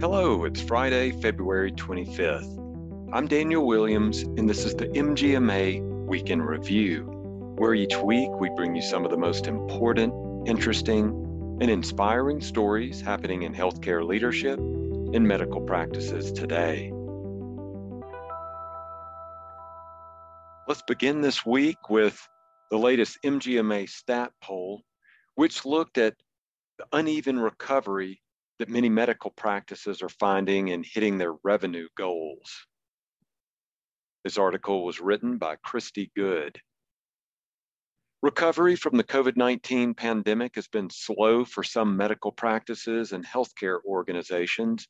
Hello, it's Friday, February 25th. I'm Daniel Williams, and this is the MGMA Week in Review, where each week we bring you some of the most important, interesting, and inspiring stories happening in healthcare leadership and medical practices today. Let's begin this week with the latest MGMA stat poll, which looked at the uneven recovery that many medical practices are finding in hitting their revenue goals. This article was written by Christy Good. Recovery from the COVID 19 pandemic has been slow for some medical practices and healthcare organizations,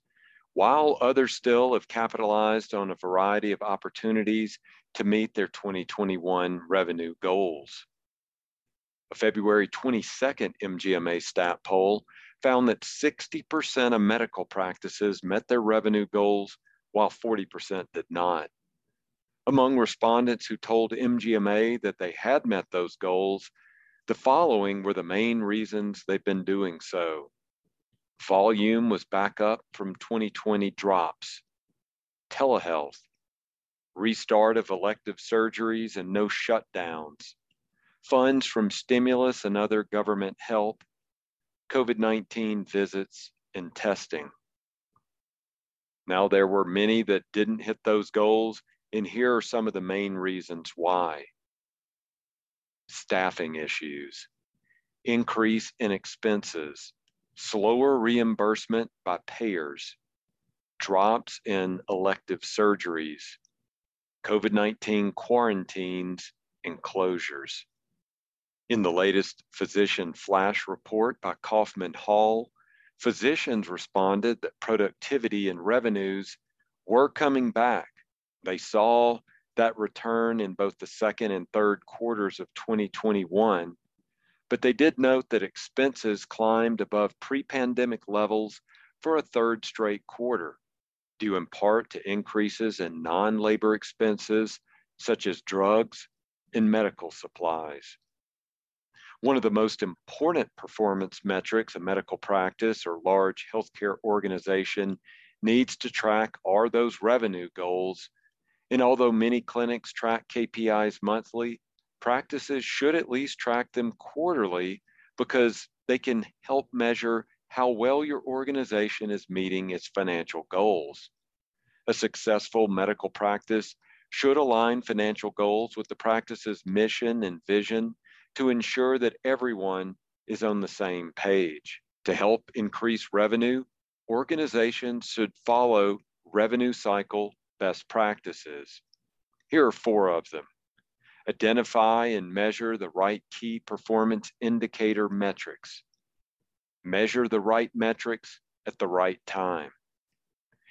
while others still have capitalized on a variety of opportunities to meet their 2021 revenue goals. A February 22nd MGMA stat poll found that 60% of medical practices met their revenue goals, while 40% did not. Among respondents who told MGMA that they had met those goals, the following were the main reasons they've been doing so. Volume was back up from 2020 drops, telehealth, restart of elective surgeries and no shutdowns, funds from stimulus and other government help, COVID 19 visits and testing. Now, there were many that didn't hit those goals, and here are some of the main reasons why. Staffing issues, increase in expenses, slower reimbursement by payers, drops in elective surgeries, COVID 19 quarantines, and closures. In the latest physician flash report by Kaufman Hall, physicians responded that productivity and revenues were coming back. They saw that return in both the second and third quarters of 2021, but they did note that expenses climbed above pre pandemic levels for a third straight quarter, due in part to increases in non labor expenses such as drugs and medical supplies. One of the most important performance metrics a medical practice or large healthcare organization needs to track are those revenue goals. And although many clinics track KPIs monthly, practices should at least track them quarterly because they can help measure how well your organization is meeting its financial goals. A successful medical practice should align financial goals with the practice's mission and vision to ensure that everyone is on the same page. To help increase revenue, organizations should follow revenue cycle best practices. Here are four of them. Identify and measure the right key performance indicator metrics. Measure the right metrics at the right time.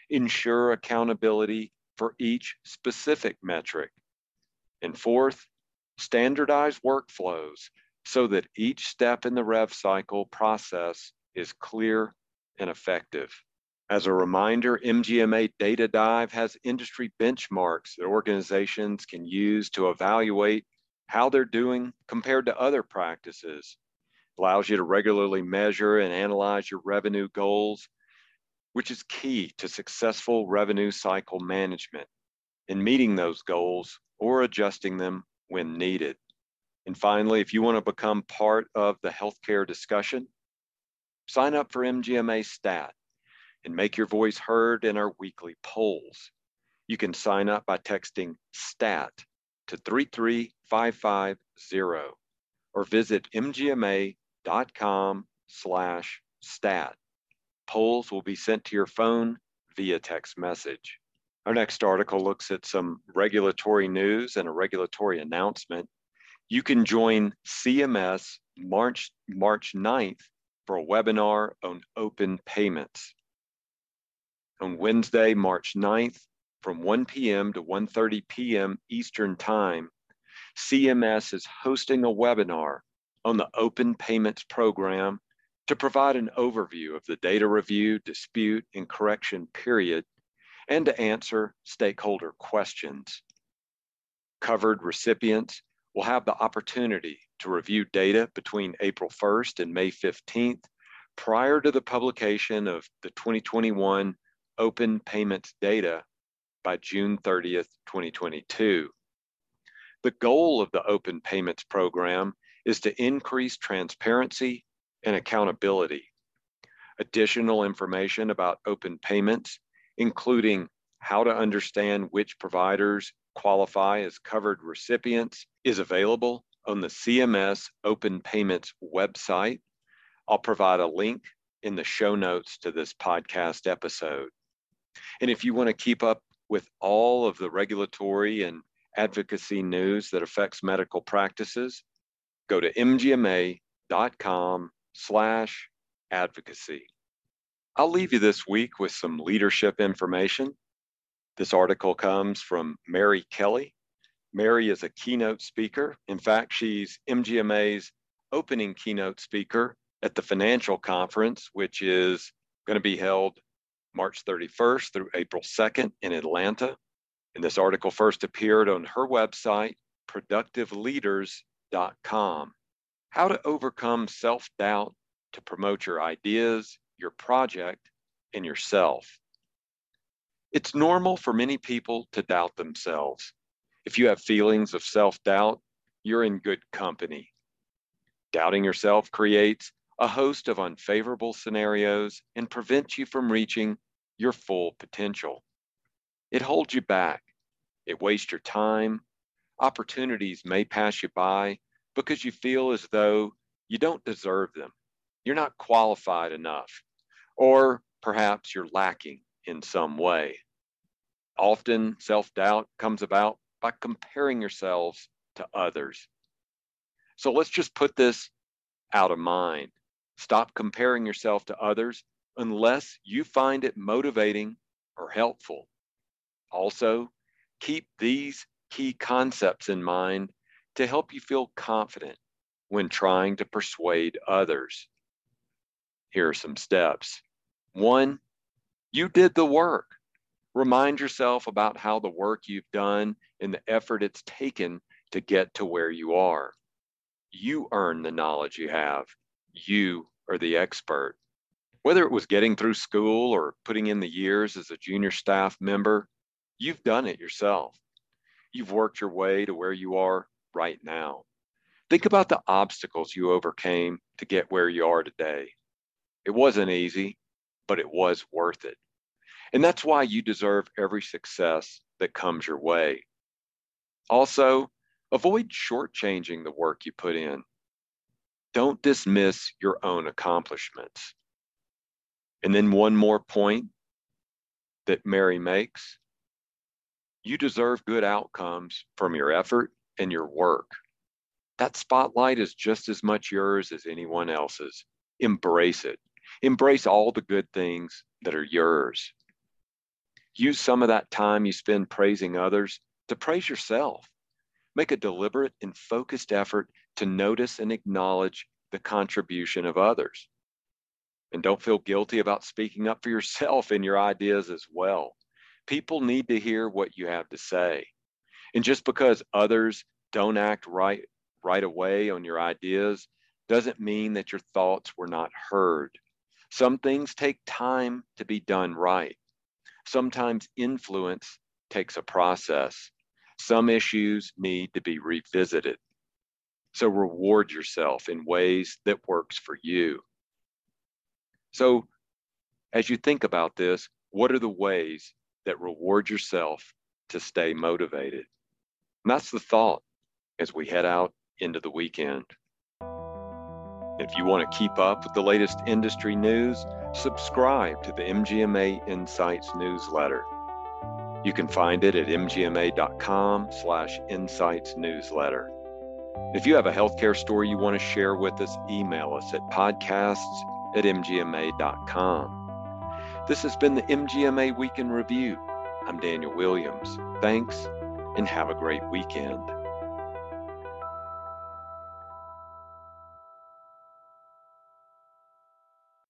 Ensure accountability for each specific metric. And fourth, standardize workflows so that each step in the rev cycle process is clear and effective. As a reminder, MGMA Data Dive has industry benchmarks that organizations can use to evaluate how they're doing compared to other practices. It allows you to regularly measure and analyze your revenue goals, which is key to successful revenue cycle management in meeting those goals or adjusting them when needed. And finally, if you want to become part of the healthcare discussion, sign up for MGMA Stat and make your voice heard in our weekly polls. You can sign up by texting STAT to 33550 or visit mgma.com slash stat. Polls will be sent to your phone via text message. Our next article looks at some regulatory news and a regulatory announcement. You can join CMS March, March 9th for a webinar on open payments. On Wednesday, March 9th, from 1 p.m. to 1.30 p.m. Eastern Time, CMS is hosting a webinar on the Open Payments Program to provide an overview of the data review, dispute, and correction period and to answer stakeholder questions. Covered recipients will have the opportunity to review data between April 1st and May 15th prior to the publication of the 2021 open payments data by June 30th, 2022. The goal of the Open Payments Program is to increase transparency and accountability. Additional information about open payments, including how to understand which providers qualify as covered recipients, is available on the CMS Open Payments website. I'll provide a link in the show notes to this podcast episode. And if you want to keep up with all of the regulatory and advocacy news that affects medical practices, go to mgma.com slash advocacy. I'll leave you this week with some leadership information. This article comes from Mary Kelly. Mary is a keynote speaker. In fact, she's MGMA's opening keynote speaker at the financial conference, which is going to be held March 31st through April 2nd in Atlanta. And this article first appeared on her website, productiveleaders.com. How to overcome self doubt to promote your ideas, your project, and yourself. It's normal for many people to doubt themselves. If you have feelings of self doubt, you're in good company. Doubting yourself creates a host of unfavorable scenarios and prevents you from reaching your full potential. It holds you back. It wastes your time. Opportunities may pass you by because you feel as though you don't deserve them. You're not qualified enough, or perhaps you're lacking in some way. Often, self doubt comes about by comparing yourselves to others. So let's just put this out of mind. Stop comparing yourself to others unless you find it motivating or helpful. Also, keep these key concepts in mind to help you feel confident when trying to persuade others. Here are some steps. One, you did the work. Remind yourself about how the work you've done and the effort it's taken to get to where you are. You earn the knowledge you have. You are the expert. Whether it was getting through school or putting in the years as a junior staff member, you've done it yourself. You've worked your way to where you are right now. Think about the obstacles you overcame to get where you are today. It wasn't easy, but it was worth it. And that's why you deserve every success that comes your way. Also, avoid shortchanging the work you put in. Don't dismiss your own accomplishments. And then one more point that Mary makes you deserve good outcomes from your effort and your work. That spotlight is just as much yours as anyone else's. Embrace it. Embrace all the good things that are yours. Use some of that time you spend praising others to praise yourself. Make a deliberate and focused effort to notice and acknowledge the contribution of others. And don't feel guilty about speaking up for yourself and your ideas as well. People need to hear what you have to say. And just because others don't act right right away on your ideas doesn't mean that your thoughts were not heard. Some things take time to be done right. Sometimes influence takes a process. Some issues need to be revisited. So reward yourself in ways that works for you. So as you think about this, what are the ways that reward yourself to stay motivated? And that's the thought as we head out into the weekend. If you want to keep up with the latest industry news, subscribe to the MGMA Insights newsletter. You can find it at mgma.com slash insights newsletter. If you have a healthcare story you want to share with us, email us at podcasts at mgma.com. This has been the MGMA Week in Review. I'm Daniel Williams. Thanks and have a great weekend.